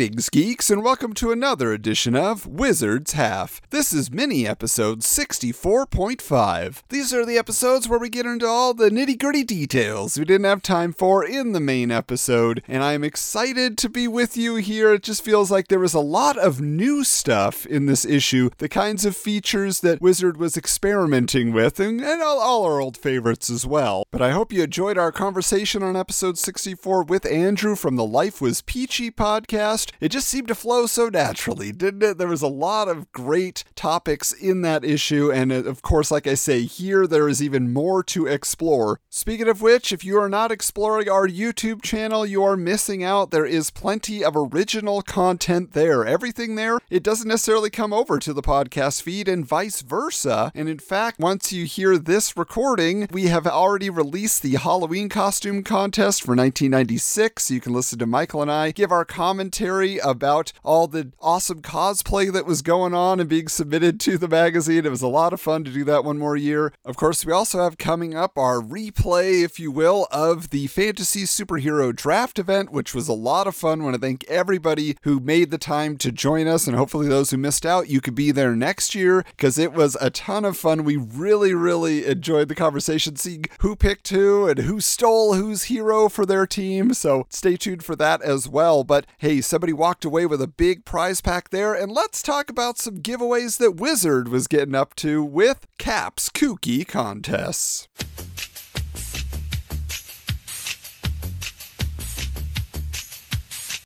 Greetings, geeks, and welcome to another edition of Wizard's Half. This is mini episode 64.5. These are the episodes where we get into all the nitty gritty details we didn't have time for in the main episode, and I'm excited to be with you here. It just feels like there was a lot of new stuff in this issue, the kinds of features that Wizard was experimenting with, and, and all, all our old favorites as well. But I hope you enjoyed our conversation on episode 64 with Andrew from the Life Was Peachy podcast. It just seemed to flow so naturally, didn't it? There was a lot of great topics in that issue, and uh, of course, like I say, here there is even more to explore. Speaking of which, if you are not exploring our YouTube channel, you are missing out. There is plenty of original content there. Everything there, it doesn't necessarily come over to the podcast feed, and vice versa. And in fact, once you hear this recording, we have already released the Halloween costume contest for 1996. You can listen to Michael and I give our commentary about all the awesome cosplay that was going on and being submitted to the magazine. It was a lot of fun to do that one more year. Of course, we also have coming up our replay, if you will, of the Fantasy Superhero Draft event, which was a lot of fun. I want to thank everybody who made the time to join us, and hopefully those who missed out, you could be there next year because it was a ton of fun. We really, really enjoyed the conversation, seeing who picked who and who stole whose hero for their team. So stay tuned for that as well. But hey, somebody walked away with a big prize pack there, and let's talk about some giveaways that Wizard was getting up to with Cap's Kooky contests.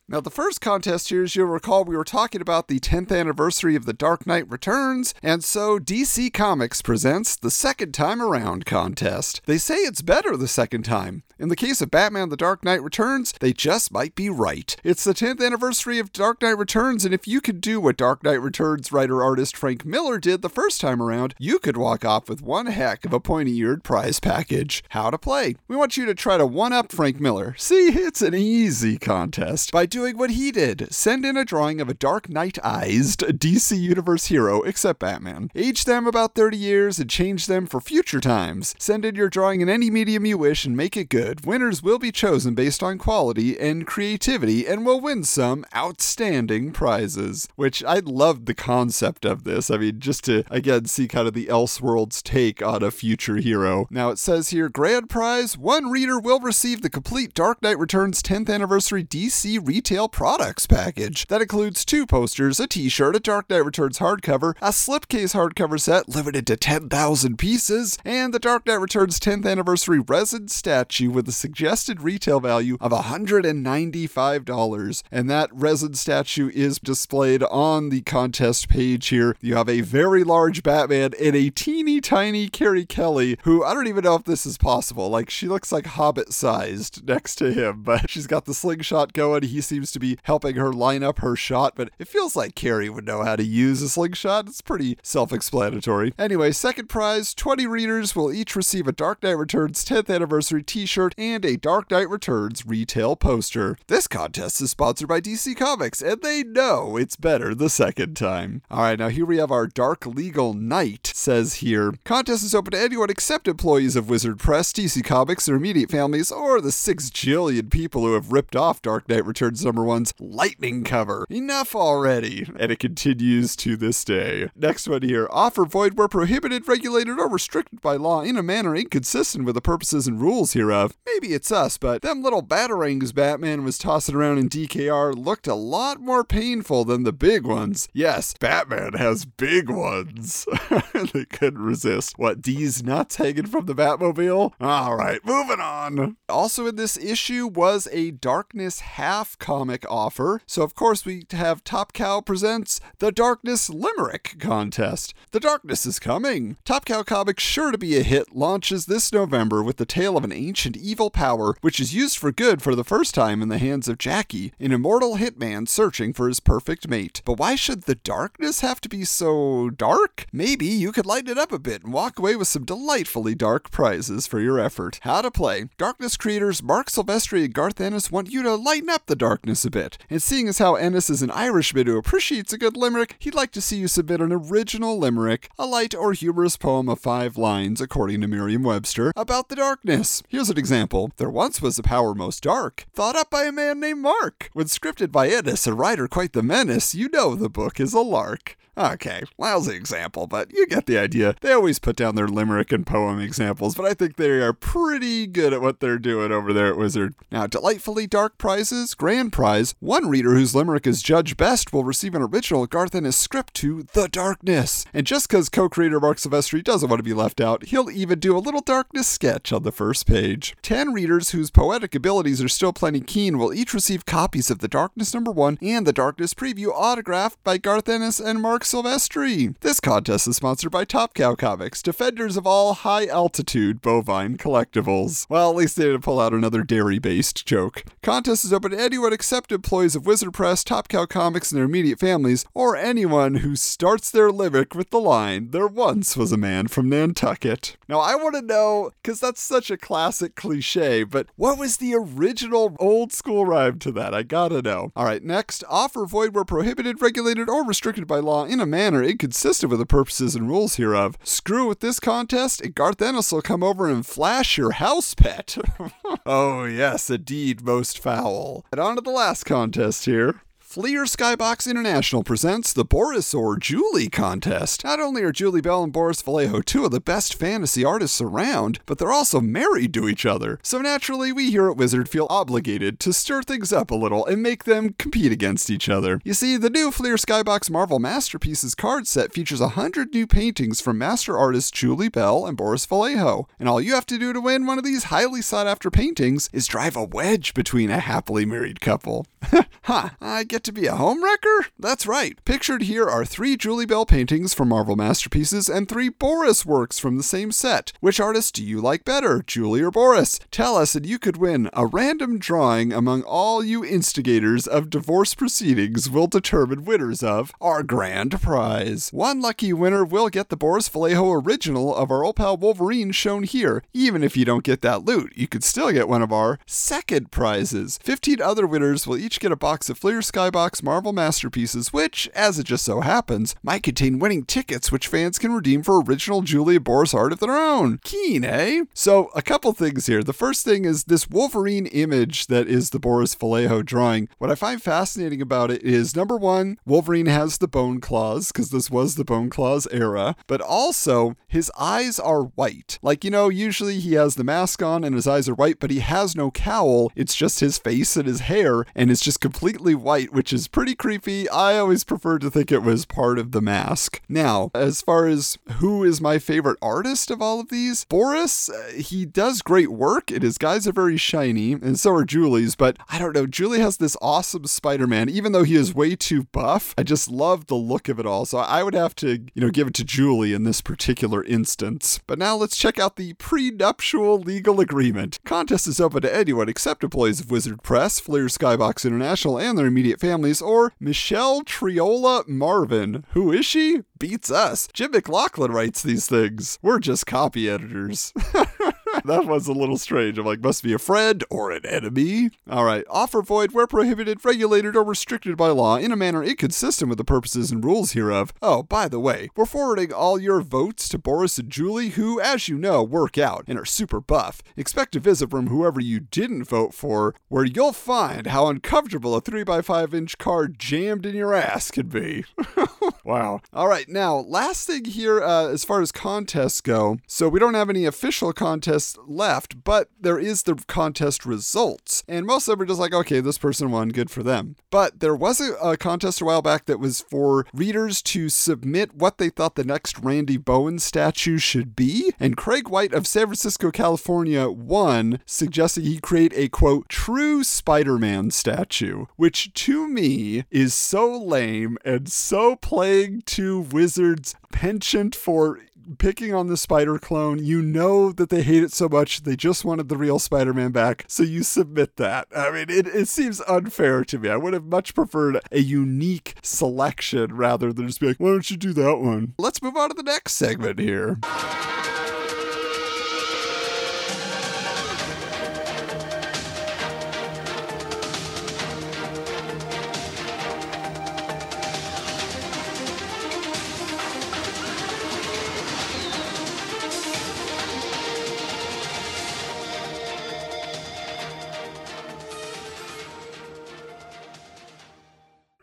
Now, the first contest here, as you'll recall, we were talking about the 10th anniversary of The Dark Knight Returns, and so DC Comics presents the Second Time Around contest. They say it's better the second time. In the case of Batman The Dark Knight Returns, they just might be right. It's the 10th anniversary of Dark Knight Returns, and if you could do what Dark Knight Returns writer artist Frank Miller did the first time around, you could walk off with one heck of a pointy eared prize package. How to play. We want you to try to one up Frank Miller. See, it's an easy contest. By doing what he did, send in a drawing of a Dark Knight-ized DC Universe hero, except Batman. Age them about 30 years and change them for future times. Send in your drawing in any medium you wish and make it good. Winners will be chosen based on quality and creativity and will win some outstanding prizes. Which I loved the concept of this. I mean, just to again see kind of the Elseworlds take on a future hero. Now it says here grand prize one reader will receive the complete Dark Knight Returns 10th anniversary DC retail products package. That includes two posters, a t shirt, a Dark Knight Returns hardcover, a slipcase hardcover set limited to 10,000 pieces, and the Dark Knight Returns 10th anniversary resin statue with a suggested retail value of $195. And that resin statue is displayed on the contest page here. You have a very large Batman and a teeny tiny Carrie Kelly, who I don't even know if this is possible. Like, she looks like Hobbit sized next to him, but she's got the slingshot going. He seems to be helping her line up her shot, but it feels like Carrie would know how to use a slingshot. It's pretty self explanatory. Anyway, second prize 20 readers will each receive a Dark Knight Returns 10th anniversary t shirt and a Dark Knight Returns retail poster. This contest is sponsored by DC Comics, and they know it's better the second time. Alright, now here we have our Dark Legal Knight, says here. Contest is open to anyone except employees of Wizard Press, DC Comics, their immediate families, or the six jillion people who have ripped off Dark Knight Returns number one's lightning cover. Enough already. And it continues to this day. Next one here. Offer void where prohibited, regulated, or restricted by law in a manner inconsistent with the purposes and rules hereof. Maybe it's us, but them little batarangs Batman was tossing around in DKR looked a lot more painful than the big ones. Yes, Batman has big ones. they couldn't resist. What, D's nuts hanging from the Batmobile? All right, moving on. Also in this issue was a Darkness half comic offer. So, of course, we have Top Cow presents the Darkness Limerick contest. The Darkness is coming. Top Cow Comics, sure to be a hit, launches this November with the tale of an ancient evil power, which is used for good for the first time in the hands of Jackie, an immortal hitman searching for his perfect mate. But why should the darkness have to be so dark? Maybe you could lighten it up a bit and walk away with some delightfully dark prizes for your effort. How to play. Darkness creators Marc Silvestri and Garth Ennis want you to lighten up the darkness a bit. And seeing as how Ennis is an Irishman who appreciates a good limerick, he'd like to see you submit an original limerick, a light or humorous poem of five lines, according to Merriam Webster, about the darkness. Here's an example. Example, there once was a power most dark, thought up by a man named Mark. When scripted by Ennis, a writer quite the menace, you know the book is a lark. Okay, lousy example, but you get the idea. They always put down their limerick and poem examples, but I think they are pretty good at what they're doing over there at Wizard. Now, delightfully dark prizes, grand prize. One reader whose limerick is judged best will receive an original Garth Ennis script to The Darkness. And just because co-creator Marc Silvestri doesn't want to be left out, he'll even do a little darkness sketch on the first page. Ten readers whose poetic abilities are still plenty keen will each receive copies of The Darkness number one and The Darkness preview autographed by Garth Ennis and Marc Silvestri. This contest is sponsored by Top Cow Comics, defenders of all high altitude bovine collectibles. Well, at least they didn't pull out another dairy based joke. Contest is open to anyone except employees of Wizard Press, Top Cow Comics, and their immediate families, or anyone who starts their lyric with the line, There once was a man from Nantucket. Now, I want to know, because that's such a classic cliche, but what was the original old school rhyme to that? I gotta know. All right, next, offer void where prohibited, regulated, or restricted by law in a manner inconsistent with the purposes and rules hereof. Screw with this contest, and Garth Ennis will come over and flash your house pet. oh, yes, a deed most foul. And on to the last contest here. Fleer Skybox International presents the Boris or Julie contest. Not only are Julie Bell and Boris Vallejo two of the best fantasy artists around, but they're also married to each other. So naturally, we here at Wizard feel obligated to stir things up a little and make them compete against each other. You see, the new Fleer Skybox Marvel Masterpieces card set features 100 new paintings from master artists Julie Bell and Boris Vallejo. And all you have to do to win one of these highly sought after paintings is drive a wedge between a happily married couple. huh, I get to be a homewrecker? That's right. Pictured here are three Julie Bell paintings from Marvel Masterpieces and three Boris works from the same set. Which artist do you like better, Julie or Boris? Tell us and you could win. A random drawing among all you instigators of divorce proceedings will determine winners of our grand prize. One lucky winner will get the Boris Vallejo original of our old pal Wolverine shown here. Even if you don't get that loot, you could still get one of our second prizes. 15 other winners will each get a box of Fleer Skybox Marvel Masterpieces, which, as it just so happens, might contain winning tickets which fans can redeem for original Julia Boris art of their own. Keen, eh? So, a couple things here. The first thing is this Wolverine image that is the Boris Vallejo drawing. What I find fascinating about it is number one, Wolverine has the bone claws, because this was the bone claws era, but also his eyes are white. Like, you know, usually he has the mask on and his eyes are white, but he has no cowl. It's just his face and his hair, and it's just completely white, which is pretty creepy. I always prefer to think it was part of the mask. Now, as far as who is my favorite artist of all of these, Boris, uh, he does great work, and his guys are very shiny, and so are Julie's, but I don't know, Julie has this awesome Spider Man, even though he is way too buff. I just love the look of it all, so I would have to, you know, give it to Julie in this particular instance. But now let's check out the prenuptial legal agreement. Contest is open to anyone except employees of Wizard Press, Fleer Skybox International, and their immediate families, or Michelle Triola Marvin. Who is she? Beats us. Jim McLauchlin writes these things. We're just copy editors. that was a little strange. I'm like, must be a friend or an enemy. All right. Offer void where prohibited, regulated, or restricted by law in a manner inconsistent with the purposes and rules hereof. Oh, by the way, we're forwarding all your votes to Boris and Julie, who, as you know, work out and are super buff. Expect a visit from whoever you didn't vote for, where you'll find how uncomfortable a 3x5 inch card jammed in your ass can be. wow. All right. Now, last thing here, uh, as far as contests go. So we don't have any official contests left, but there is the contest results. And most of them are just like, okay, this person won, good for them. But there was a, a contest a while back that was for readers to submit what they thought the next Randy Bowen statue should be. And Craig White of San Francisco, California won, suggesting he create a quote, true Spider Man statue, which to me is so lame and so playing to Wizards' penchant for picking on the Spider clone. You know that they hate it so much they just wanted the real Spider Man back, so you submit that. I mean, it, it seems unfair to me. I would have much preferred a unique selection rather than just be like, why don't you do that one? Let's move on to the next segment here.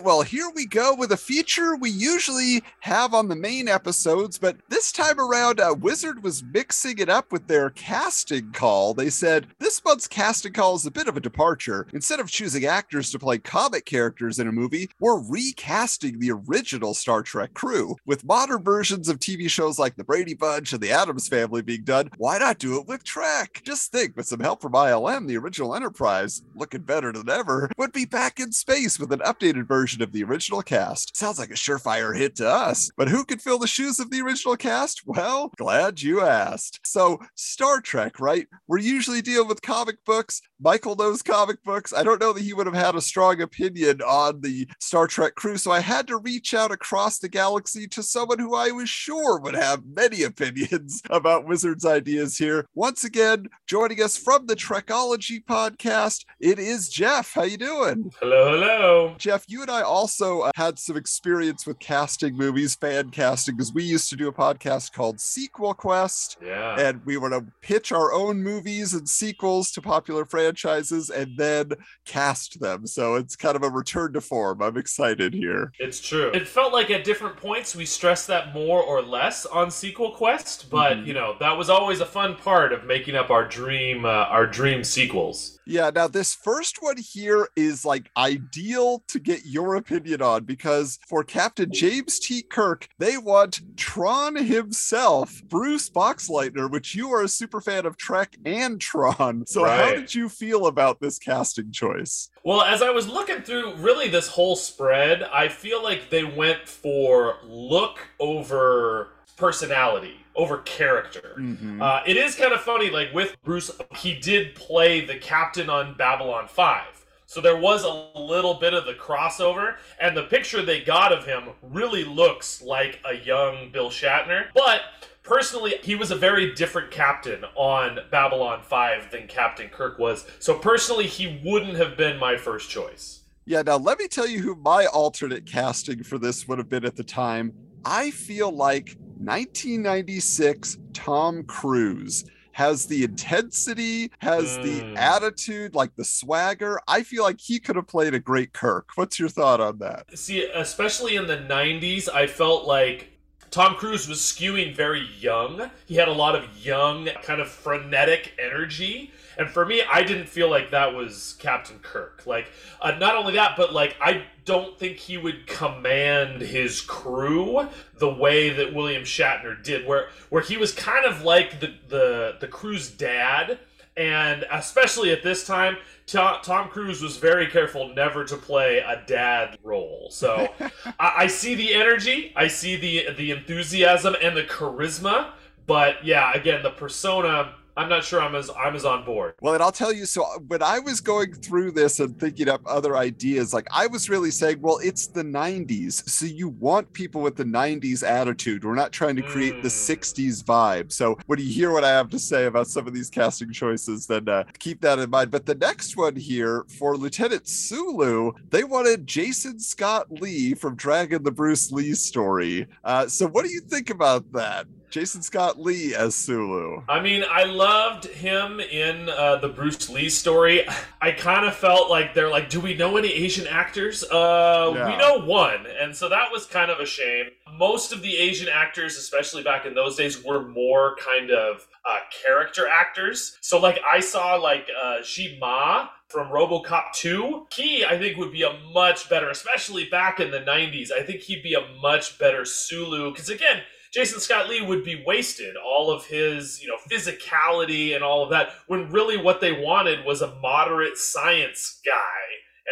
Well, here we go with a feature we usually have on the main episodes, but this time around, uh, Wizard was mixing it up with their casting call. They said this month's casting call is a bit of a departure. Instead of choosing actors to play comic characters in a movie, we're recasting the original Star Trek crew. With modern versions of TV shows like The Brady Bunch and The Addams Family being done, why not do it with Trek? Just think, with some help from ILM, the original Enterprise, looking better than ever, would be back in space with an updated version version of the original cast. Sounds like a surefire hit to us. But who could fill the shoes of the original cast? Well, glad you asked. So, Star Trek, right? We're usually dealing with comic books. Michael knows comic books. I don't know that he would have had a strong opinion on the Star Trek crew, so I had to reach out across the galaxy to someone who I was sure would have many opinions about Wizard's ideas here. Once again, joining us from the Trekology podcast, it is Jeff. How you doing? Hello, hello. Jeff, you and I also uh, had some experience with casting movies, fan casting, because we used to do a podcast called Sequel Quest. Yeah. And we were to pitch our own movies and sequels to popular franchises and then cast them. So it's kind of a return to form. I'm excited here. It's true. It felt like at different points we stressed that more or less on Sequel Quest, but mm-hmm. you know, that was always a fun part of making up our dream uh, our dream sequels. Yeah, now this first one here is like ideal to get your opinion on because for Captain James T. Kirk, they want Tron himself, Bruce Boxleitner, which you are a super fan of Trek and Tron. So right. how did you feel about this casting choice? Well, as I was looking through really this whole spread, I feel like they went for look over personality over character. Mm-hmm. Uh, it is kind of funny, like with Bruce, he did play the captain on Babylon 5. So there was a little bit of the crossover, and the picture they got of him really looks like a young Bill Shatner. But personally, he was a very different captain on Babylon 5 than Captain Kirk was. So personally, he wouldn't have been my first choice. Yeah, now let me tell you who my alternate casting for this would have been at the time. I feel like 1996 Tom Cruise has the intensity, has mm. the attitude, like the swagger. I feel like he could have played a great Kirk. What's your thought on that? See, especially in the 90s, I felt like Tom Cruise was skewing very young. He had a lot of young, kind of frenetic energy. And for me, I didn't feel like that was Captain Kirk. Like, uh, not only that, but like, I don't think he would command his crew the way that William Shatner did, where where he was kind of like the the the crew's dad. And especially at this time, Tom, Tom Cruise was very careful never to play a dad role. So I, I see the energy, I see the the enthusiasm and the charisma, but yeah, again, the persona I'm not sure I'm as I'm as on board. Well, and I'll tell you. So when I was going through this and thinking up other ideas, like I was really saying, well, it's the '90s, so you want people with the '90s attitude. We're not trying to create mm. the '60s vibe. So when you hear what I have to say about some of these casting choices, then uh, keep that in mind. But the next one here for Lieutenant Sulu, they wanted Jason Scott Lee from Dragon: The Bruce Lee Story. Uh, so what do you think about that? Jason Scott Lee as Sulu. I mean, I loved him in uh, the Bruce Lee story. I kind of felt like they're like, do we know any Asian actors? Uh, yeah. we know one, and so that was kind of a shame. Most of the Asian actors, especially back in those days, were more kind of uh, character actors. So, like, I saw like uh, Tzi Ma from RoboCop 2. He, I think, would be a much better, especially back in the 90s. I think he'd be a much better Sulu because again Jason Scott Lee would be wasted all of his, you know, physicality and all of that when really what they wanted was a moderate science guy.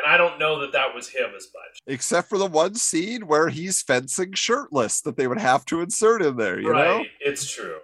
And I don't know that that was him as much. Except for the one scene where he's fencing shirtless that they would have to insert in there, you right, know? it's true.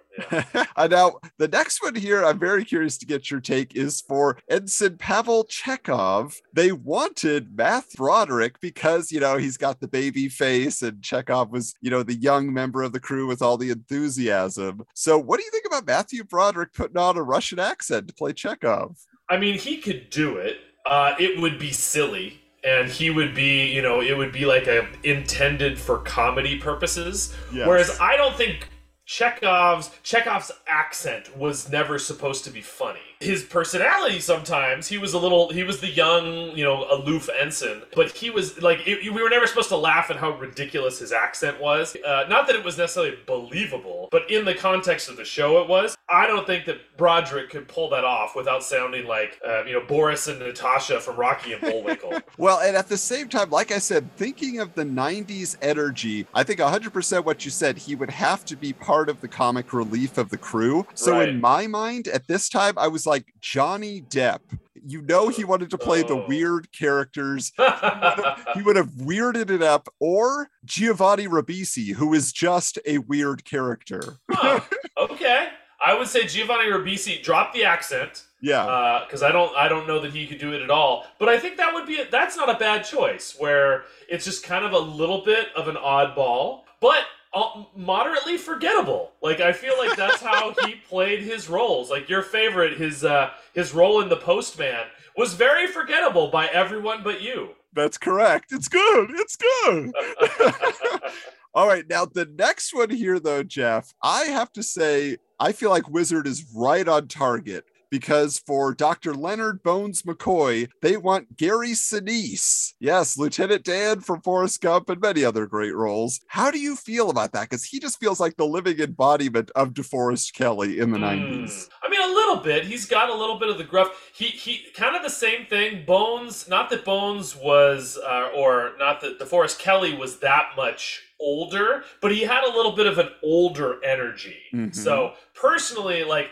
Uh, now, the next one here, I'm very curious to get your take, is for Ensign Pavel Chekhov. They wanted Matt Broderick because, you know, he's got the baby face and Chekhov was, you know, the young member of the crew with all the enthusiasm. So, what do you think about Matthew Broderick putting on a Russian accent to play Chekhov? I mean, he could do it. Uh, it would be silly and he would be you know it would be like a intended for comedy purposes Yes. whereas i don't think chekhov's chekhov's accent was never supposed to be funny his personality sometimes he was a little he was the young you know aloof ensign but he was like it, we were never supposed to laugh at how ridiculous his accent was uh, not that it was necessarily believable but in the context of the show it was i don't think that broderick could pull that off without sounding like uh, you know boris and natasha from rocky and bullwinkle Well, and at the same time, like I said, thinking of the 90s energy, I think 100% what you said, he would have to be part of the comic relief of the crew. So Right. in my mind, at this time, I was like, Johnny Depp. You know, he wanted to play the Oh. weird characters. He would have weirded it up, or Giovanni Ribisi, who is just a weird character. Huh, okay i would say giovanni ribisi drop the accent Yeah. because I don't I don't know that he could do it at all. But I think that would be that's not a bad choice where it's just kind of a little bit of an oddball, but uh, moderately forgettable. Like I feel like that's how he played his roles. Like your favorite, his uh, his role in the Postman was very forgettable by everyone but you. That's correct. It's good. It's good. All right, now the next one here, though, Jeff, I have to say, I feel like Wizard is right on target because for Dr. Leonard Bones McCoy, they want Gary Sinise. Yes, Lieutenant Dan from Forrest Gump and many other great roles. How do you feel about that? Because he just feels like the living embodiment of DeForest Kelley in the 90s. Mm. I mean, a little bit. He's got a little bit of the gruff. He he, kind of the same thing. Bones, not that Bones was, uh, or not that DeForest Kelley was that much older, but he had a little bit of an older energy. Mhm. So personally, like,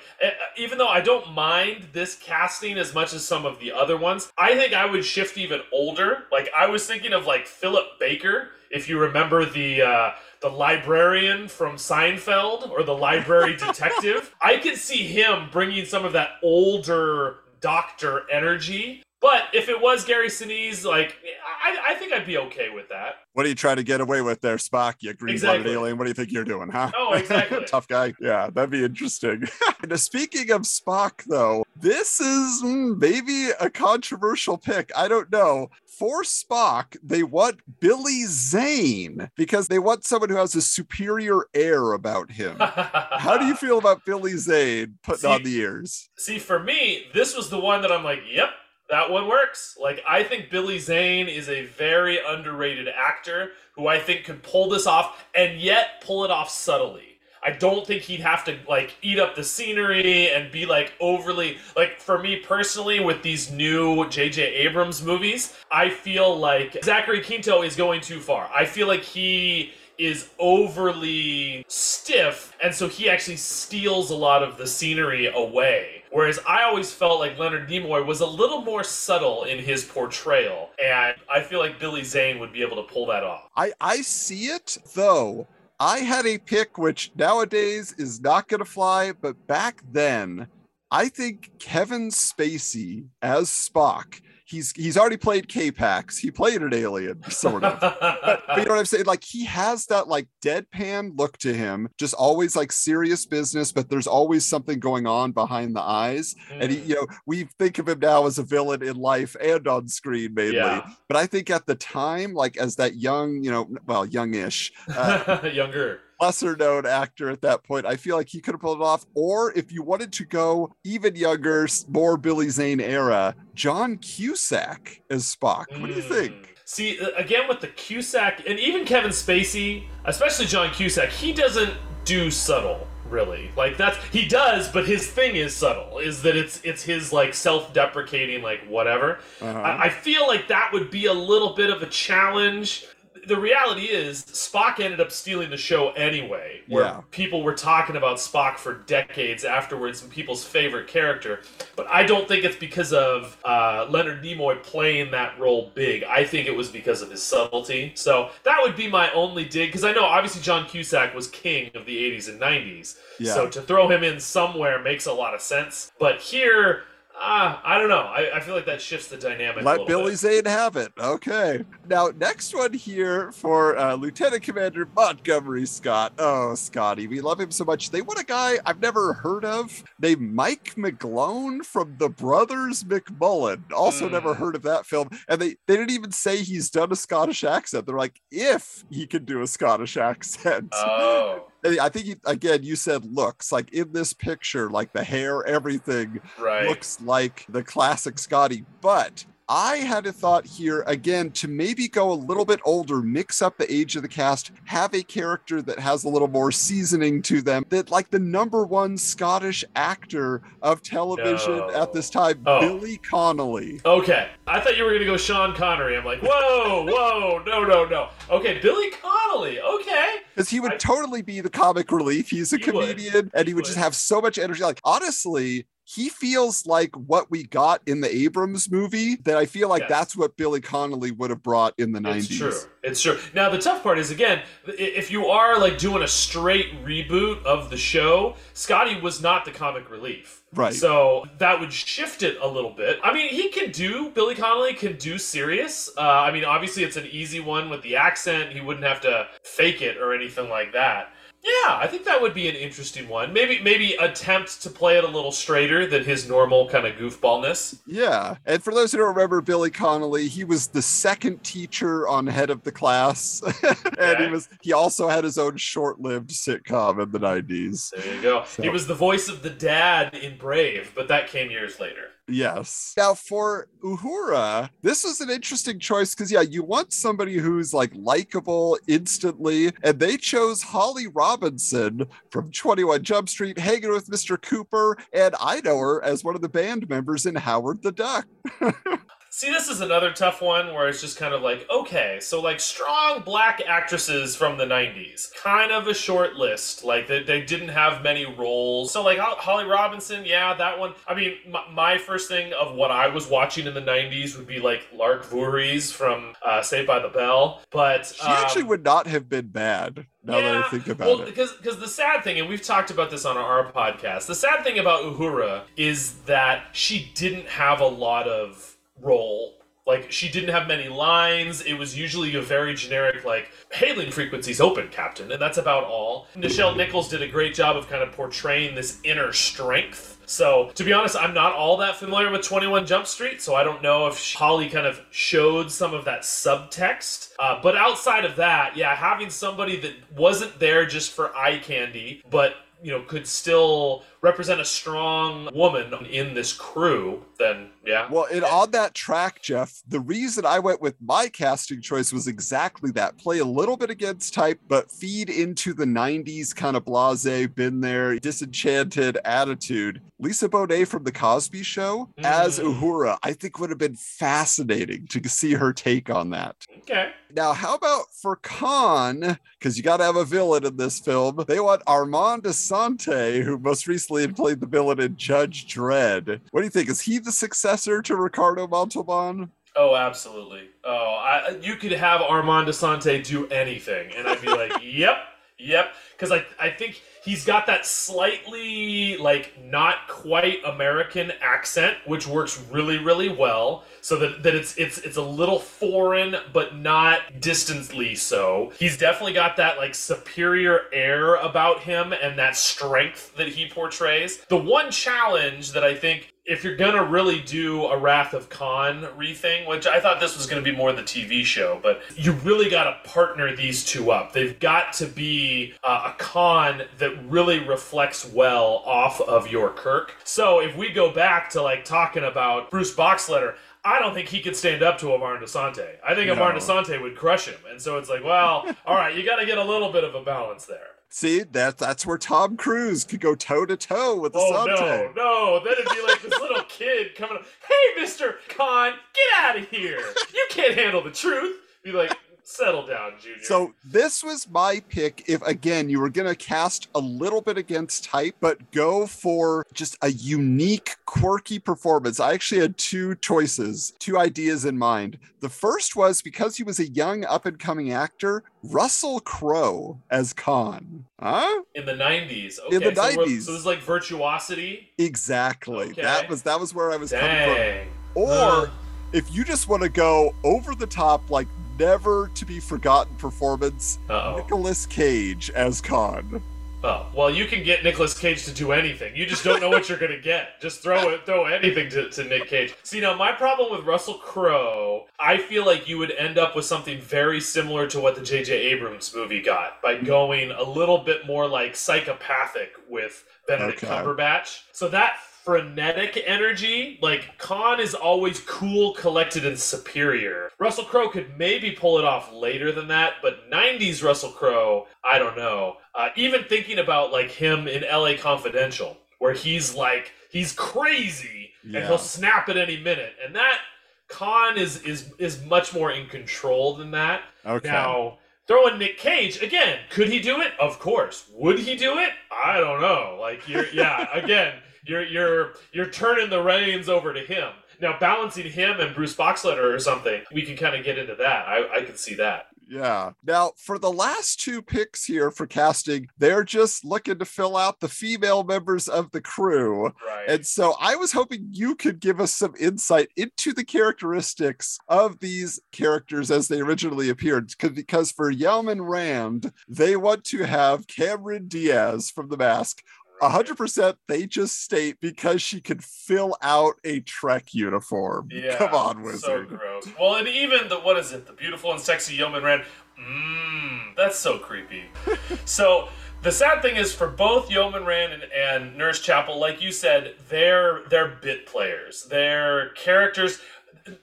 even though I don't mind this casting as much as some of the other ones, I think I would shift even older. Like, I was thinking of like Philip Baker. If you remember the uh, the librarian from Seinfeld or the library detective, I could see him bringing some of that older doctor energy. But if it was Gary Sinise, like I, I think I'd be okay with that. What are you trying to get away with there, Spock? You green blooded Exactly. alien. What do you think you're doing, huh? Oh, exactly. Tough guy. Yeah, that'd be interesting. speaking of Spock, though, this is mm, maybe a controversial pick. I don't know. For Spock, they want Billy Zane because they want someone who has a superior air about him. How do you feel about Billy Zane putting See- on the ears? See, for me, this was the one that I'm like, yep, that one works. Like, I think Billy Zane is a very underrated actor who I think could pull this off and yet pull it off subtly. I don't think he'd have to like eat up the scenery and be like overly like for me personally with these new JJ Abrams movies, I feel like Zachary Quinto is going too far. I feel like he is overly stiff and so he actually steals a lot of the scenery away. Whereas I always felt like Leonard Nimoy was a little more subtle in his portrayal, and I feel like Billy Zane would be able to pull that off. I, I see it, though. I had a pick which nowadays is not going to fly, but back then, I think Kevin Spacey as Spock. He's he's already played K-Pax. He played an alien, sort of. But you know what I'm saying? Like he has that like deadpan look to him, just always like serious business, but there's always something going on behind the eyes. And he, Mm. you know, we think of him now as a villain in life and on screen mainly. Yeah. But I think at the time, like as that young, you know, well, youngish, uh, Younger. Lesser known actor at that point, I feel like he could have pulled it off. Or if you wanted to go even younger, more Billy Zane era, John Cusack as Spock. What do you Mm. think? See, again with the Cusack, and even Kevin Spacey, especially John Cusack, he doesn't do subtle really. Like that's he does, but his thing is subtle. Is that it's it's his like self-deprecating like whatever. Uh-huh. I, I feel like that would be a little bit of a challenge. The reality is Spock ended up stealing the show anyway, where Yeah. people were talking about Spock for decades afterwards and people's favorite character. But I don't think it's because of uh, Leonard Nimoy playing that role big. I think it was because of his subtlety. So that would be my only dig, because I know obviously John Cusack was king of the 80s and 90s. Yeah. So to throw him in somewhere makes a lot of sense. But here, uh, I don't know. I, I feel like that shifts the dynamic. a Let Billy bit. Zane have it. Okay. Now, next one here for uh, Lieutenant Commander Montgomery Scott. Oh, Scotty, we love him so much. They want a guy I've never heard of named Mike McGlone from The Brothers McMullen. Also, Mm. never heard of that film. And they, they didn't even say he's done a Scottish accent. They're like, if he can do a Scottish accent. Oh, I think, you, again, you said looks like in this picture, like the hair, everything right. looks like the classic Scotty. But I had a thought here again to maybe go a little bit older, mix up the age of the cast, have a character that has a little more seasoning to them, that like the number one Scottish actor of television No. at this time, Oh. Billy Connolly. Okay, I thought you were gonna go Sean Connery. I'm like, whoa, whoa, no, no, no. Okay, Billy Connolly. Okay, Because he would I- totally be the comic relief. He's a He would. comedian and he He would just have so much energy. Like, honestly, he feels like what we got in the Abrams movie, that I feel like Yes. that's what Billy Connolly would have brought in the 90s. it's true. It's true. Now the tough part is again, if you are like doing a straight reboot of the show, Scotty was not the comic relief. Right. So that would shift it a little bit. I mean, he can do Billy Connolly can do serious. Uh, I mean, obviously it's an easy one with the accent. He wouldn't have to fake it or anything like that. Yeah, I think that would be an interesting one. Maybe maybe attempt to play it a little straighter than his normal kind of goofballness. Yeah. And for those who don't remember Billy Connolly, he was the second teacher on Head of the Class. and Okay. he was he also had his own short-lived sitcom in the 90s. There you go. So- He was the voice of the dad in Brave, but that came years later. Yes. Now for Uhura, this was an interesting choice because yeah, you want somebody who's like likable instantly, and they chose Holly Robinson from 21 Jump Street, hanging with Mr. Cooper, and I know her as one of the band members in Howard the Duck. See, this is another tough one where it's just kind of like, okay, so like strong black actresses from the 90s. Kind of a short list. Like, they, they didn't have many roles. So, like, Holly Robinson, yeah, that one. I mean, my, my first thing of what I was watching in the 90s would be like Lark Voorhees from uh, Saved by the Bell. But. She actually um, would not have been bad now that I think about well, it. because because the sad thing, and we've talked about this on our podcast, the sad thing about Uhura is that she didn't have a lot of role. Like she didn't have many lines. It was usually a very generic, like hailing frequencies open, Captain, and that's about all. Nichelle Nichols did a great job of kind of portraying this inner strength. So, to be honest, I'm not all that familiar with 21 Jump Street, so I don't know if Holly kind of showed some of that subtext. Uh, but outside of that, yeah, having somebody that wasn't there just for eye candy, but you know, could still represent a strong woman in this crew, then yeah. Well, and on that track, Jeff, the reason I went with my casting choice was exactly that. Play a little bit against type, but feed into the 90s kind of blase, been there, disenchanted attitude. Lisa Bonet from The Cosby Show as Mm. Uhura, I think would have been fascinating to see her take on that. Okay. Now, how about for Khan? Because you got to have a villain in this film. They want Armand Assante, who most recently had played the villain in Judge Dredd. What do you think? Is he the successor to Ricardo Montalban? Oh, absolutely. Oh, I, you could have Armand Assante do anything, and I'd be like, yep, yep. Because I, I think he's got that slightly, like, not quite American accent, which works really, really well. So that, that it's it's it's a little foreign, but not distantly so. He's definitely got that like superior air about him and that strength that he portrays. The one challenge that I think if you're gonna really do a Wrath of Khan rething, which I thought this was gonna be more the TV show, but you really gotta partner these two up. They've got to be uh, a Khan that really reflects well off of your Kirk. So if we go back to like talking about Bruce Boxleitner, I don't think he could stand up to Armand Assante. I think No. Armand Assante would crush him. And so it's like, well, all right, you got to get a little bit of a balance there. See, that that's where Tom Cruise could go toe to toe with the Oh no, no! Then it'd be like this little kid coming up. Hey, Mister Khan, get out of here! You can't handle the truth. Be like, Settle down, Junior. So this was my pick. If again you were gonna cast a little bit against type, but go for just a unique, quirky performance. I actually had two choices, two ideas in mind. The first was because he was a young up and coming actor, Russell Crowe as Khan. Huh? in the '90s. Okay, In the 90s. So, it was like virtuosity. Exactly. Okay. That was that was where I was coming from. Or Huh. If you just want to go over the top, like never to be forgotten performance, Uh-oh. Nicolas Cage as Khan. Oh, well, you can get Nicolas Cage to do anything. You just don't know what you're gonna get. Just throw it, throw anything to, to Nick Cage. See, now my problem with Russell Crowe, I feel like you would end up with something very similar to what the J.J. Abrams movie got by hmm. going a little bit more like psychopathic with Benedict Okay. Cumberbatch. So that frenetic energy, like Khan is always cool, collected, and superior. Russell Crowe could maybe pull it off later than that, but 90s Russell Crowe, I don't know. Uh, even thinking about like him in LA Confidential, where he's like he's crazy and he'll snap at any minute, and that Khan is is is much more in control than that. Okay. Now, throwing Nick Cage again, could he do it? Of course. Would he do it? I don't know. Like you're, yeah. Again, you're you're you're turning the reins over to him. Now, balancing him and Bruce Boxleitner or something, we can kind of get into that. I, I can see that. Yeah. Now, for the last two picks here for casting, they're just looking to fill out the female members of the crew. Right. And so I was hoping you could give us some insight into the characteristics of these characters as they originally appeared. Because for Yeoman Rand, they want to have Cameron Diaz from The Mask. 100% they just state because she could fill out a Trek uniform. Yeah, Come on, So wizard. gross. Well, and even the what is it? The beautiful and sexy Yeoman Rand. Mmm, that's so creepy. so the sad thing is, for both Yeoman Rand and, and Nurse Chapel, like you said, they're they're bit players. They're characters.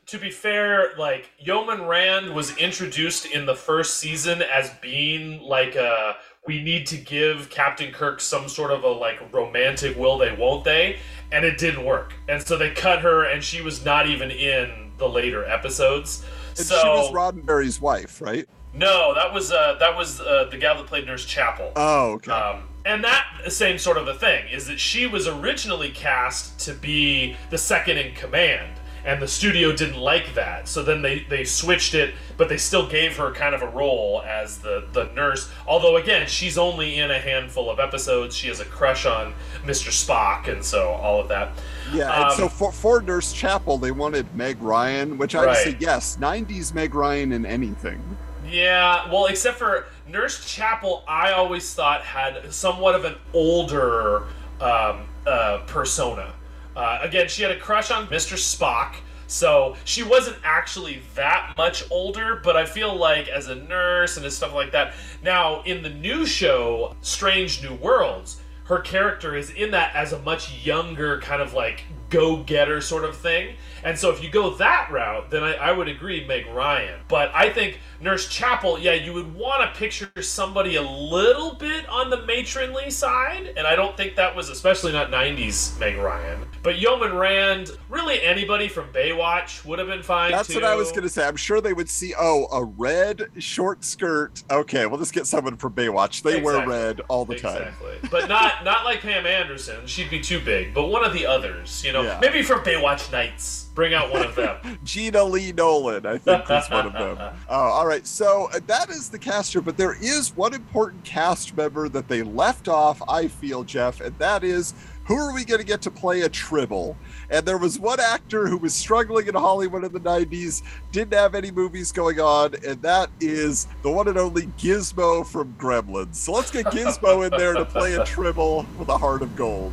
To be fair, like Yeoman Rand was introduced in the first season as being like a we need to give Captain Kirk some sort of a like romantic will they won't they? And it didn't work. And so they cut her and she was not even in the later episodes. And so she was Roddenberry's wife, right? no that was uh that was uh, the gal that played Nurse Chapel. Oh, okay. um, and that same sort of a thing is that she was originally cast to be the second in command, and the studio didn't like that. So then they, they switched it, but they still gave her kind of a role as the, the nurse. Although, again, she's only in a handful of episodes. She has a crush on Mr. Spock, and so all of that. Yeah, and Um, so for, for Nurse Chapel, they wanted Meg Ryan, which I would say yes, 90s Meg Ryan in anything. Yeah, well, except for Nurse Chapel, I always thought had somewhat of an older um, uh, persona. Uh, again, she had a crush on Mr. Spock, so she wasn't actually that much older, but I feel like as a nurse and stuff like that. Now, in the new show, Strange New Worlds, her character is in that as a much younger kind of like go-getter sort of thing. And so if you go that route, then I, I would agree Meg Ryan. But I think Nurse Chapel, yeah, you would want to picture somebody a little bit on the matronly side, and I don't think that was especially not 90s Meg Ryan. But Yeoman Rand, really anybody from Baywatch would have been fine That's too. what I was going to say. I'm sure they would see, oh, a red short skirt. Okay, we'll just get someone from Baywatch. They wear red all the time. Exactly. but not not like Pam Anderson. She'd be too big. But one of the others, you know, Yeah. maybe from Baywatch Nights. Bring out one of them. Gina Lee Nolin, I think, is one of them. Uh, all right, so uh, that is the caster, but there is one important cast member that they left off, I feel, Jeff, and that is who are we going to get to play a Tribble? And there was one actor who was struggling in Hollywood in the 90s, didn't have any movies going on, and that is the one and only Gizmo from Gremlins. So let's get Gizmo in there to play a Tribble with a heart of gold.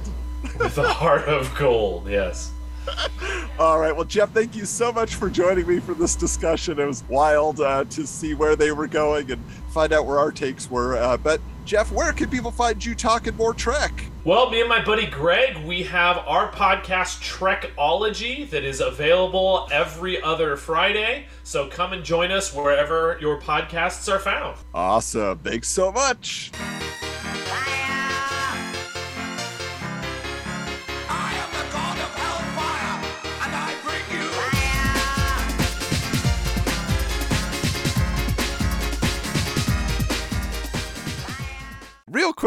With a heart of gold, yes. All right. Well, Jeff, thank you so much for joining me for this discussion. It was wild uh, to see where they were going and find out where our takes were. Uh, but, Jeff, where can people find you talking more Trek? Well, me and my buddy Greg, we have our podcast Trekology that is available every other Friday. So come and join us wherever your podcasts are found. Awesome. Thanks so much.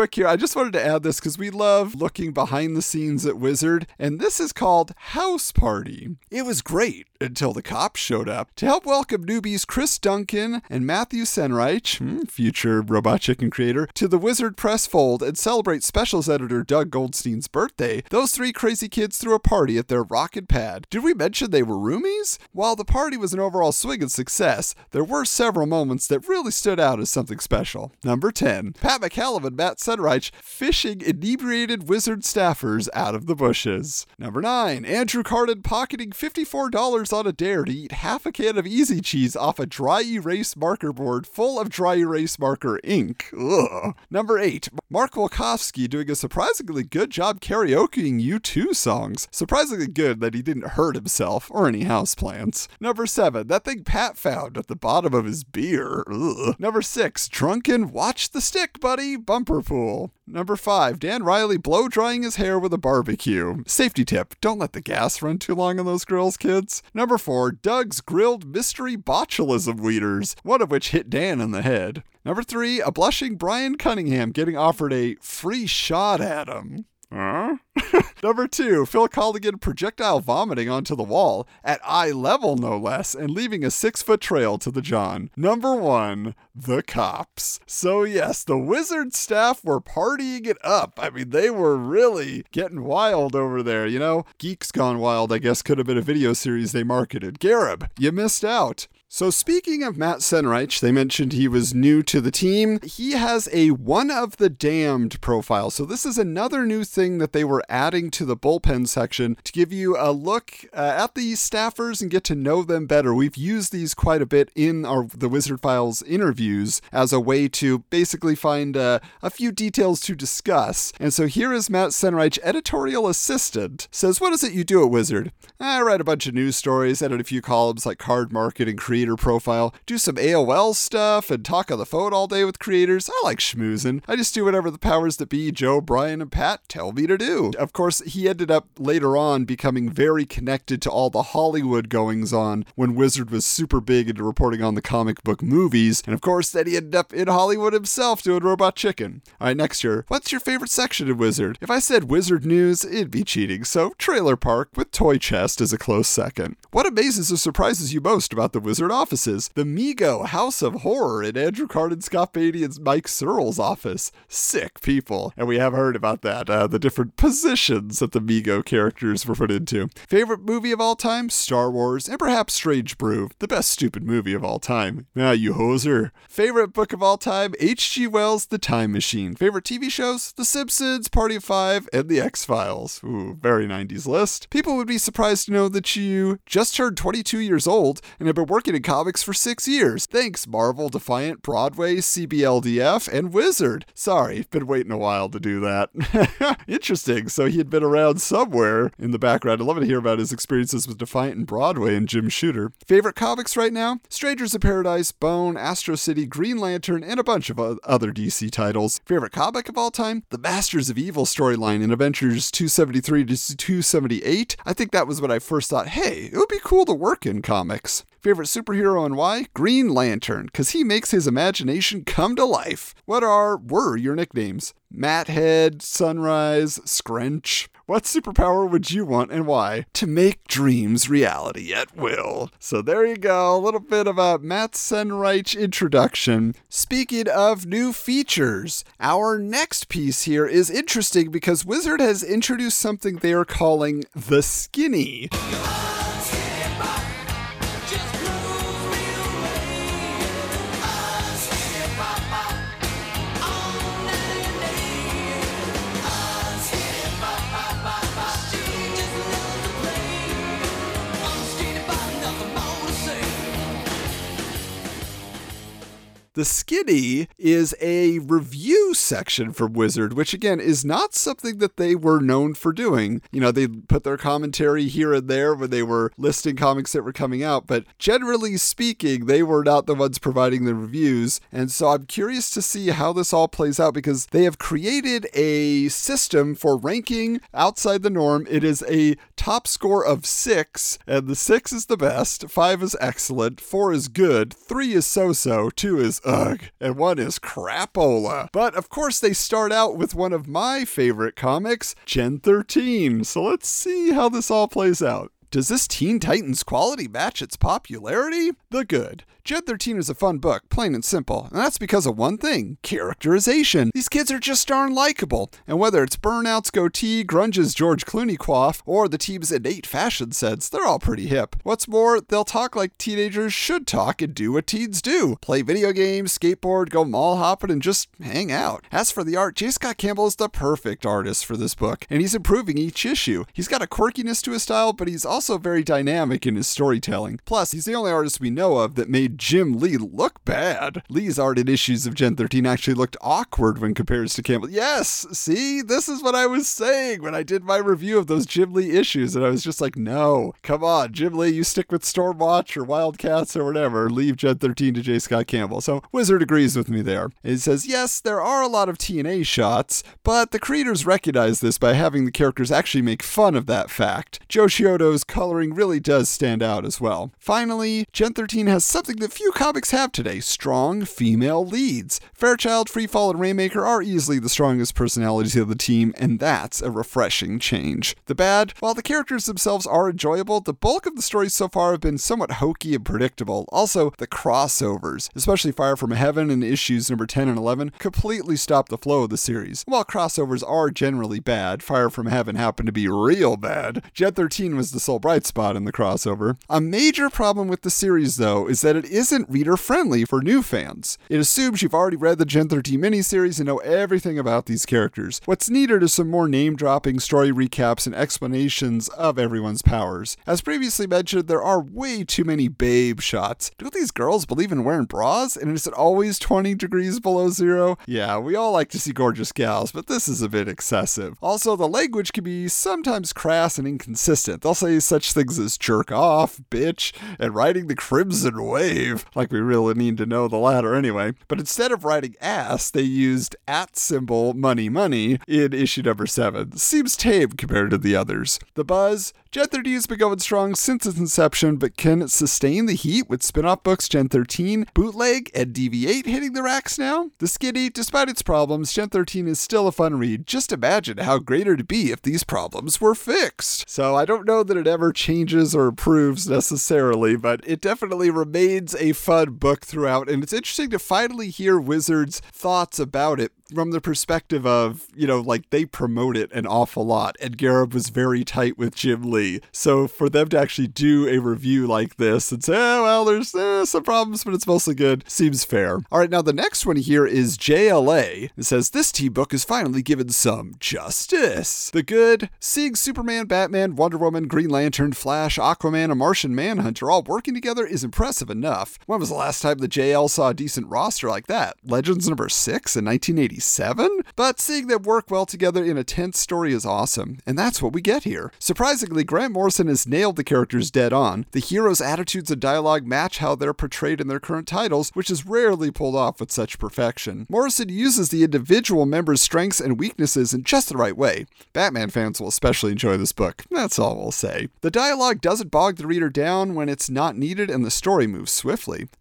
Quick here, I just wanted to add this because we love looking behind the scenes at Wizard, and this is called House Party. It was great until the cops showed up. To help welcome newbies Chris Duncan and Matthew Senreich, hmm, future Robot Chicken creator, to the Wizard Press fold and celebrate specials editor Doug Goldstein's birthday, those three crazy kids threw a party at their rocket pad. Did we mention they were roomies? While the party was an overall swing and success, there were several moments that really stood out as something special. Number 10, Pat McCallum and Matt Senreich fishing inebriated Wizard staffers out of the bushes. Number 9, Andrew Carden pocketing $54 on a dare to eat half a can of Easy Cheese off a dry erase marker board full of dry erase marker ink. Ugh. Number 8, Mark Wolkowski doing a surprisingly good job karaokeing U2 songs. Surprisingly good that he didn't hurt himself or any houseplants. Number 7, that thing Pat found at the bottom of his beer. Ugh. Number 6, drunken watch the stick, buddy, bumper pool. Number 5, Dan Riley blow drying his hair with a barbecue. Safety tip, don't let the gas run too long on those grills, kids. Number 4, Doug's grilled mystery botulism weeders, one of which hit Dan in the head. Number 3, a blushing Brian Cunningham getting offered a free shot at him. Huh? Number two, Phil Colligan projectile vomiting onto the wall, at eye level no less, and leaving a six foot trail to the John. Number one, the cops. So, yes, the wizard staff were partying it up. I mean, they were really getting wild over there, you know? Geeks Gone Wild, I guess, could have been a video series they marketed. Gareb, you missed out. So, speaking of Matt Senreich, they mentioned he was new to the team. He has a One of the Damned profile. So, this is another new thing that they were adding to the bullpen section to give you a look uh, at these staffers and get to know them better. We've used these quite a bit in our the Wizard Files interviews as a way to basically find uh, a few details to discuss. And so, here is Matt Senreich, editorial assistant, says, What is it you do at Wizard? I write a bunch of news stories, edit a few columns like card market and profile, do some AOL stuff, and talk on the phone all day with creators. I like schmoozing. I just do whatever the powers that be, Joe, Brian, and Pat, tell me to do. Of course, he ended up later on becoming very connected to all the Hollywood goings on when Wizard was super big into reporting on the comic book movies. And of course, then he ended up in Hollywood himself doing Robot Chicken. All right, next year, what's your favorite section of Wizard? If I said Wizard News, it'd be cheating. So, Trailer Park with Toy Chest is a close second. What amazes or surprises you most about the Wizard offices. The Mego House of Horror in Andrew Kardon, Scott Beatty, and Mike Searle's office. Sick people. And we have heard about that, uh, the different positions that the Mego characters were put into. Favorite movie of all time? Star Wars, and perhaps Strange Brew, the best stupid movie of all time. Ah, you hoser. Favorite book of all time? H.G. Wells' The Time Machine. Favorite TV shows? The Simpsons, Party of Five, and The X Files. Ooh, very 90s list. People would be surprised to know that you just turned 22 years old and have been working comics for six years. Thanks, Marvel, Defiant, Broadway, CBLDF, and Wizard. Sorry, been waiting a while to do that. Interesting. So he had been around somewhere in the background. I'd love to hear about his experiences with Defiant and Broadway and Jim Shooter. Favorite comics right now? Strangers of Paradise, Bone, Astro City, Green Lantern, and a bunch of other DC titles. Favorite comic of all time? The Masters of Evil storyline in Adventures 273 to 278. I think that was when I first thought, hey, it would be cool to work in comics. Favorite superhero and why? Green Lantern, because he makes his imagination come to life. What are, were your nicknames? Mathead, Sunrise, Scrunch. What superpower would you want and why? To make dreams reality at will. So there you go, a little bit of a Matt Senreich introduction. Speaking of new features, our next piece here is interesting because Wizard has introduced something they are calling the Skinny. The Skinny is a review section for Wizard, which again is not something that they were known for doing. You know, they put their commentary here and there when they were listing comics that were coming out, but generally speaking, they were not the ones providing the reviews. And so I'm curious to see how this all plays out because they have created a system for ranking outside the norm. It is a top score of six, and the six is the best, five is excellent, four is good, three is so so, two is ugh, and one is crapola. But of course, they start out with one of my favorite comics, Gen 13. So let's see how this all plays out. Does this Teen Titans quality match its popularity? The good. Gen 13 is a fun book, plain and simple, and that's because of one thing characterization. These kids are just darn likable, and whether it's Burnout's goatee, Grunge's George Clooney quaff, or the team's innate fashion sense, they're all pretty hip. What's more, they'll talk like teenagers should talk and do what teens do play video games, skateboard, go mall hopping, and just hang out. As for the art, J. Scott Campbell is the perfect artist for this book, and he's improving each issue. He's got a quirkiness to his style, but he's also very dynamic in his storytelling. Plus, he's the only artist we know of that made Jim Lee look bad. Lee's art in issues of Gen 13 actually looked awkward when compared to Campbell. Yes, see, this is what I was saying when I did my review of those Jim Lee issues, and I was just like, no, come on, Jim Lee, you stick with Stormwatch or Wildcats or whatever. Leave Gen 13 to J. Scott Campbell. So Wizard agrees with me there. He says, yes, there are a lot of TNA shots, but the creators recognize this by having the characters actually make fun of that fact. Joe Chiodo's coloring really does stand out as well. Finally, Gen 13 has something that few comics have today strong female leads. Fairchild, Freefall, and Rainmaker are easily the strongest personalities of the team, and that's a refreshing change. The bad, while the characters themselves are enjoyable, the bulk of the stories so far have been somewhat hokey and predictable. Also, the crossovers, especially Fire from Heaven and issues number 10 and 11, completely stop the flow of the series. While crossovers are generally bad, Fire from Heaven happened to be real bad. Gen 13 was the sole bright spot in the crossover. A major problem with the series, though, is that it isn't reader friendly for new fans. It assumes you've already read the Gen 13 miniseries and know everything about these characters. What's needed is some more name dropping, story recaps, and explanations of everyone's powers. As previously mentioned, there are way too many babe shots. Do these girls believe in wearing bras? And is it always 20 degrees below zero? Yeah, we all like to see gorgeous gals, but this is a bit excessive. Also, the language can be sometimes crass and inconsistent. They'll say such things as jerk off, bitch, and riding the crimson wave. Like we really need to know the latter anyway. But instead of writing ass, they used at symbol money money in issue number 7. Seems tame compared to the others. The buzz, Gen 13 has been going strong since its inception, but can it sustain the heat with spin off books Gen 13, Bootleg, and DV8 hitting the racks now? The Skinny, despite its problems, Gen 13 is still a fun read. Just imagine how great it'd be if these problems were fixed. So I don't know that it ever changes or improves necessarily, but it definitely remains a fun book throughout, and it's interesting to finally hear Wizard's thoughts about it from the perspective of, you know, like they promote it an awful lot, and Gareb was very tight with Jim Lee. So for them to actually do a review like this and say, oh, well, there's eh, some problems, but it's mostly good, seems fair. All right, now the next one here is JLA. It says, This T book is finally given some justice. The good, seeing Superman, Batman, Wonder Woman, Green Lantern, Flash, Aquaman, and Martian Manhunter all working together is impressive enough. When was the last time the JL saw a decent roster like that? Legends number 6 in 1987? But seeing them work well together in a tense story is awesome, and that's what we get here. Surprisingly, Grant Morrison has nailed the characters dead on. The heroes' attitudes and dialogue match how they're portrayed in their current titles, which is rarely pulled off with such perfection. Morrison uses the individual members' strengths and weaknesses in just the right way. Batman fans will especially enjoy this book, that's all we'll say. The dialogue doesn't bog the reader down when it's not needed, and the story moves swiftly.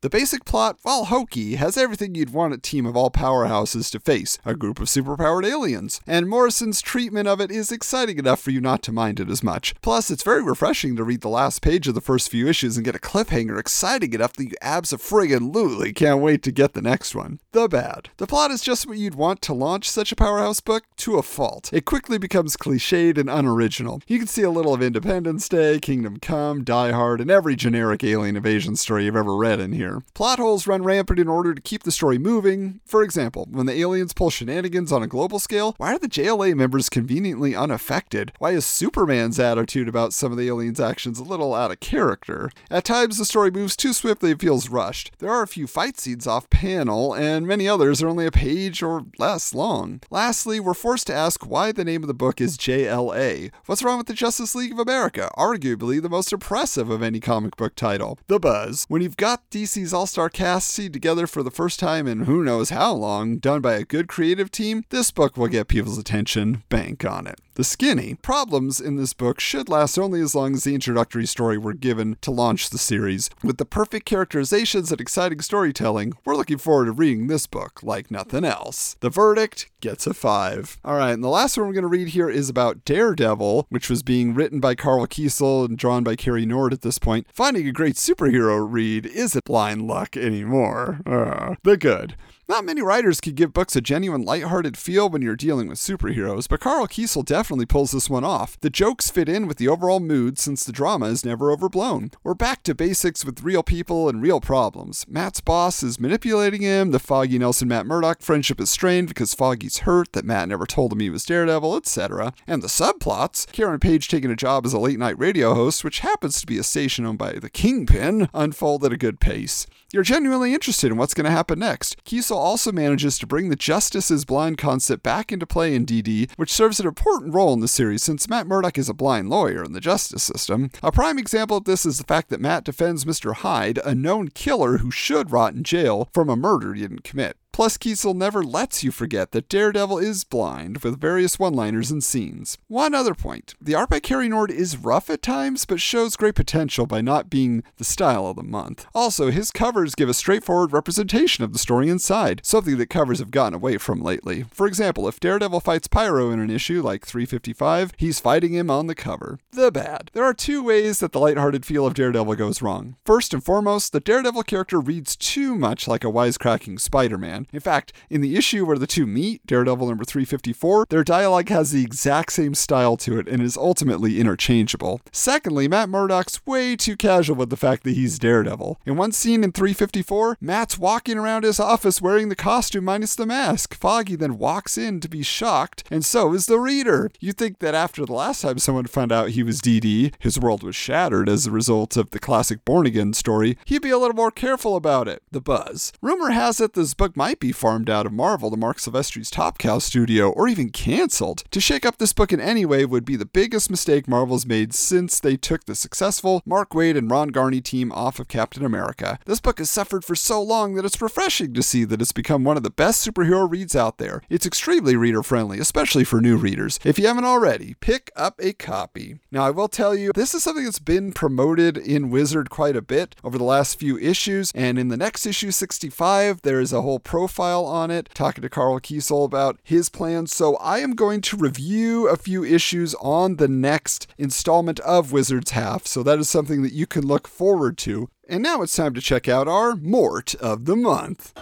The basic plot, while hokey, has everything you'd want a team of all powerhouses to face a group of superpowered aliens. And Morrison's treatment of it is exciting enough for you not to mind it as much. Plus, it's very refreshing to read the last page of the first few issues and get a cliffhanger exciting enough that you abs a friggin' lutely can't wait to get the next one. The bad. The plot is just what you'd want to launch such a powerhouse book to a fault. It quickly becomes cliched and unoriginal. You can see a little of Independence Day, Kingdom Come, Die Hard, and every generic alien invasion story you've ever read in here. Plot holes run rampant in order to keep the story moving. For example, when the aliens pull shenanigans on a global scale, why are the JLA members conveniently unaffected? Why is Superman's attitude about some of the aliens' actions a little out of character? At times, the story moves too swiftly and feels rushed. There are a few fight scenes off panel, and many others are only a page or less long. Lastly, we're forced to ask why the name of the book is JLA. What's wrong with the Justice League of America? arguably the most impressive of any comic book title. The Buzz. When you've got DC's all star cast seen together for the first time in who knows how long, done by a good creative team, this book will get people's attention. Bank on it. The Skinny. Problems in this book should last only as long as the introductory story were given to launch the series. With the perfect characterizations and exciting storytelling, we're looking forward to reading this book like nothing else. The verdict gets a 5. Alright, and the last one we're going to read here is about Daredevil, which was being written by Karl Kesel and drawn by Cary Nord at this point. Finding a great superhero read isn't blind luck anymore. Uh, the good. Not many writers could give books a genuine lighthearted feel when you're dealing with superheroes, but Karl Kesel definitely pulls this one off. The jokes fit in with the overall mood since the drama is never overblown. We're back to basics with real people and real problems. Matt's boss is manipulating him, the Foggy Nelson Matt Murdock friendship is strained because Foggy's hurt that Matt never told him he was Daredevil, etc. And the subplots, Karen Page taking a job as a late night radio host, which happens to be a station owned by the Kingpin, unfold at a good pace. You're genuinely interested in what's going to happen next. Kesel also manages to bring the Justice is Blind concept back into play in DD, which serves an important role in the series since Matt Murdock is a blind lawyer in the justice system. A prime example of this is the fact that Matt defends Mr. Hyde, a known killer who should rot in jail, from a murder he didn't commit. Plus, Kesel never lets you forget that Daredevil is blind, with various one liners and scenes. One other point the art by Cary Nord is rough at times, but shows great potential by not being the style of the month. Also, his covers give a straightforward representation of the story inside, something that covers have gotten away from lately. For example, if Daredevil fights Pyro in an issue like 355, he's fighting him on the cover. The bad. There are two ways that the lighthearted feel of Daredevil goes wrong. First and foremost, the Daredevil character reads too much like a wisecracking Spider Man. In fact, in the issue where the two meet, Daredevil number 354, their dialogue has the exact same style to it and is ultimately interchangeable. Secondly, Matt Murdock's way too casual with the fact that he's Daredevil. In one scene in 354, Matt's walking around his office wearing the costume minus the mask. Foggy then walks in to be shocked, and so is the reader. You'd think that after the last time someone found out he was DD, his world was shattered as a result of the classic Born Again story, he'd be a little more careful about it. The buzz. Rumor has it this book might be farmed out of Marvel to Marc Silvestri's Top Cow studio, or even cancelled. To shake up this book in any way would be the biggest mistake Marvel's made since they took the successful Mark Waid and Ron Garney team off of Captain America. This book has suffered for so long that it's refreshing to see that it's become one of the best superhero reads out there. It's extremely reader friendly, especially for new readers. If you haven't already, pick up a copy. Now, I will tell you, this is something that's been promoted in Wizard quite a bit over the last few issues, and in the next issue 65, there is a whole profile on it, talking to Karl Kesel about his plans. So I am going to review a few issues on the next installment of Wizard's Half. So that is something that you can look forward to. And now it's time to check out our Mort of the Month.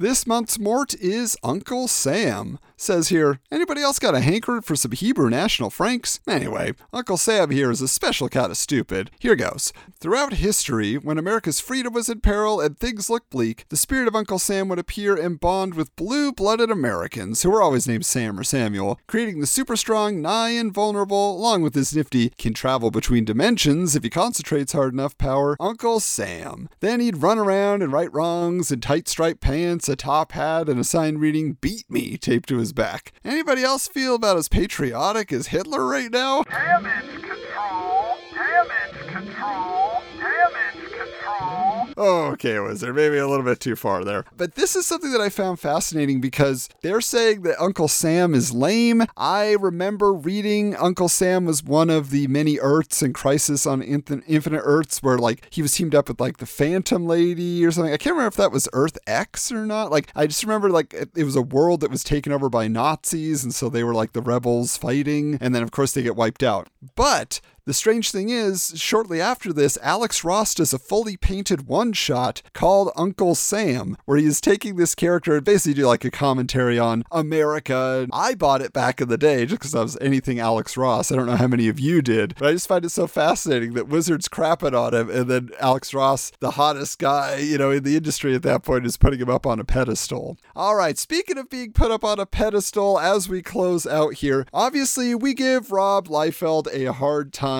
This month's Mort is Uncle Sam. Says here, anybody else got a hankering for some Hebrew National Franks? Anyway, Uncle Sam here is a special kind of stupid. Here goes. Throughout history, when America's freedom was in peril and things looked bleak, the spirit of Uncle Sam would appear and bond with blue blooded Americans, who were always named Sam or Samuel, creating the super strong, nigh invulnerable, along with his nifty, can travel between dimensions if he concentrates hard enough power, Uncle Sam. Then he'd run around and right wrongs in tight striped pants, a top hat, and a sign reading Beat Me taped to his back. Anybody else feel about as patriotic as Hitler right now? Damage control! Okay, Wizard, maybe a little bit too far there. But this is something that I found fascinating because they're saying that Uncle Sam is lame. I remember reading Uncle Sam was one of the many Earths in Crisis on Infinite Earths where, like, he was teamed up with, like, the Phantom Lady or something. I can't remember if that was Earth X or not. Like, I just remember, like, it was a world that was taken over by Nazis, and so they were, like, the rebels fighting, and then, of course, they get wiped out. But The strange thing is, shortly after this, Alex Ross does a fully painted one shot called Uncle Sam, where he is taking this character and basically do like a commentary on America. I bought it back in the day just because I was anything Alex Ross. I don't know how many of you did, but I just find it so fascinating that Wizard's crapping on him, and then Alex Ross, the hottest guy, you know, in the industry at that point, is putting him up on a pedestal. All right, speaking of being put up on a pedestal, as we close out here, obviously we give Rob Liefeld a hard time.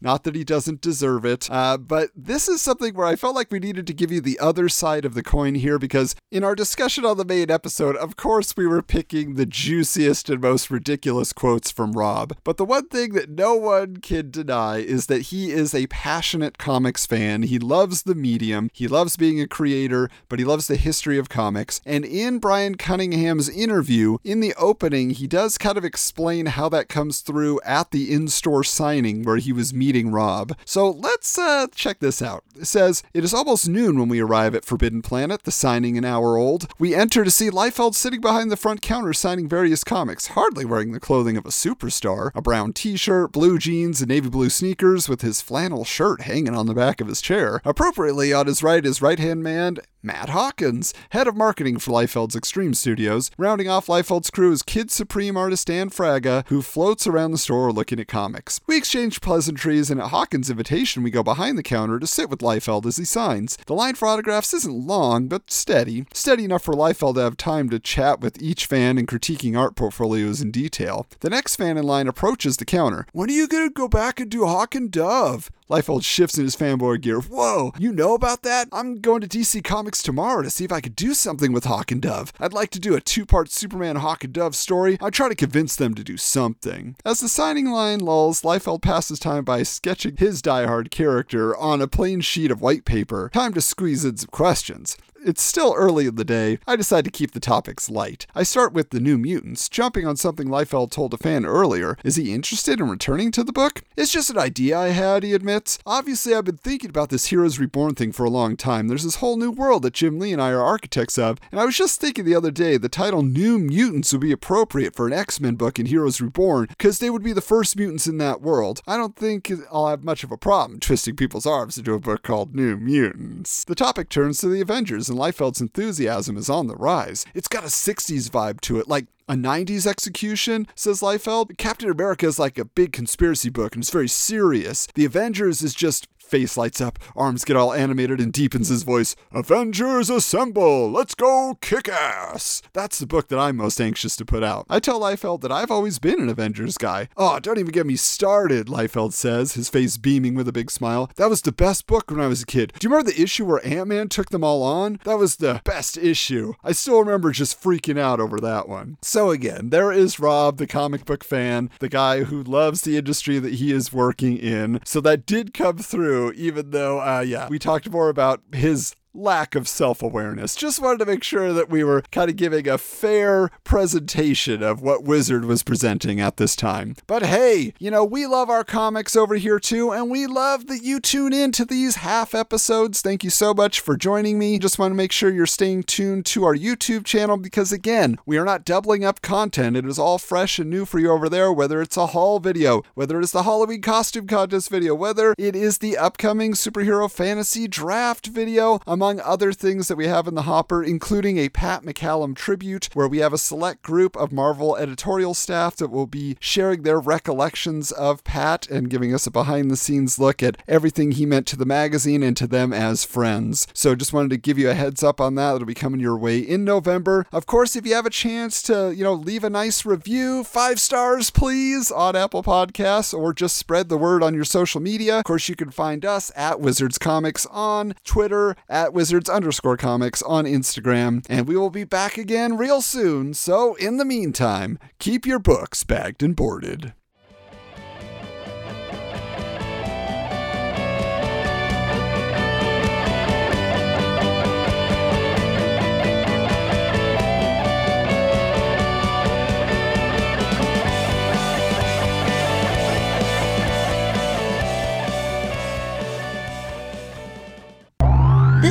Not that he doesn't deserve it, uh, but this is something where I felt like we needed to give you the other side of the coin here because in our discussion on the main episode, of course, we were picking the juiciest and most ridiculous quotes from Rob. But the one thing that no one can deny is that he is a passionate comics fan. He loves the medium, he loves being a creator, but he loves the history of comics. And in Brian Cunningham's interview, in the opening, he does kind of explain how that comes through at the in store signing where he was meeting Rob. So let's uh, check this out. It says, It is almost noon when we arrive at Forbidden Planet, the signing an hour old. We enter to see Liefeld sitting behind the front counter signing various comics, hardly wearing the clothing of a superstar a brown t shirt, blue jeans, and navy blue sneakers, with his flannel shirt hanging on the back of his chair. Appropriately, on his right is right hand man Matt Hawkins, head of marketing for Liefeld's Extreme Studios. Rounding off Liefeld's crew is Kid Supreme artist Dan Fraga, who floats around the store looking at comics. We exchange pleasantries, and at Hawkins' invitation, we go behind the counter to sit with Liefeld as he signs. The line for autographs isn't long, but steady. Steady enough for Liefeld to have time to chat with each fan and critiquing art portfolios in detail. The next fan in line approaches the counter. When are you gonna go back and do Hawk and Dove? Liefeld shifts in his fanboy gear. Whoa, you know about that? I'm going to DC Comics tomorrow to see if I could do something with Hawk and Dove. I'd like to do a two part Superman Hawk and Dove story. I try to convince them to do something. As the signing line lulls, Liefeld passes time by sketching his diehard character on a plain sheet of white paper. Time to squeeze in some questions. It's still early in the day. I decide to keep the topics light. I start with the New Mutants, jumping on something Liefeld told a fan earlier. Is he interested in returning to the book? It's just an idea I had, he admits. Obviously, I've been thinking about this Heroes Reborn thing for a long time. There's this whole new world that Jim Lee and I are architects of, and I was just thinking the other day the title New Mutants would be appropriate for an X Men book in Heroes Reborn because they would be the first mutants in that world. I don't think I'll have much of a problem twisting people's arms into a book called New Mutants. The topic turns to the Avengers, and Liefeld's enthusiasm is on the rise. It's got a 60s vibe to it, like a 90s execution, says Liefeld. Captain America is like a big conspiracy book and it's very serious. The Avengers is just face lights up, arms get all animated, and deepens his voice. Avengers assemble! Let's go kick ass! That's the book that I'm most anxious to put out. I tell Liefeld that I've always been an Avengers guy. Oh, don't even get me started, Liefeld says, his face beaming with a big smile. That was the best book when I was a kid. Do you remember the issue where Ant Man took them all on? That was the best issue. I still remember just freaking out over that one. So, again, there is Rob, the comic book fan, the guy who loves the industry that he is working in. So, that did come through even though, uh, yeah, we talked more about his lack of self awareness. Just wanted to make sure that we were kind of giving a fair presentation of what Wizard was presenting at this time. But hey, you know, we love our comics over here too, and we love that you tune in to these half episodes. Thank you so much for joining me. Just want to make sure you're staying tuned to our YouTube channel because, again, we are not doubling up content. It is all fresh and new for you over there, whether it's a haul video, whether it's the Halloween costume contest video, whether it is the upcoming superhero fantasy draft video, among other things that we have in the hopper, including a Pat McCallum tribute, where we have a select group of Marvel editorial staff that will be sharing their recollections of Pat and giving us a behind the scenes look at everything he meant to the magazine and to them as friends. So just wanted to give you a heads up on that. It'll be coming your way in November. Of course, if you have a chance to, you know, leave a nice review, five stars, please, on Apple Podcasts, or just spread the word on your social media. Of course, you can find us at Wizards Comics on Twitter, at Wizards underscore comics on Instagram, and we will be back again real soon. So, in the meantime, keep your books bagged and boarded.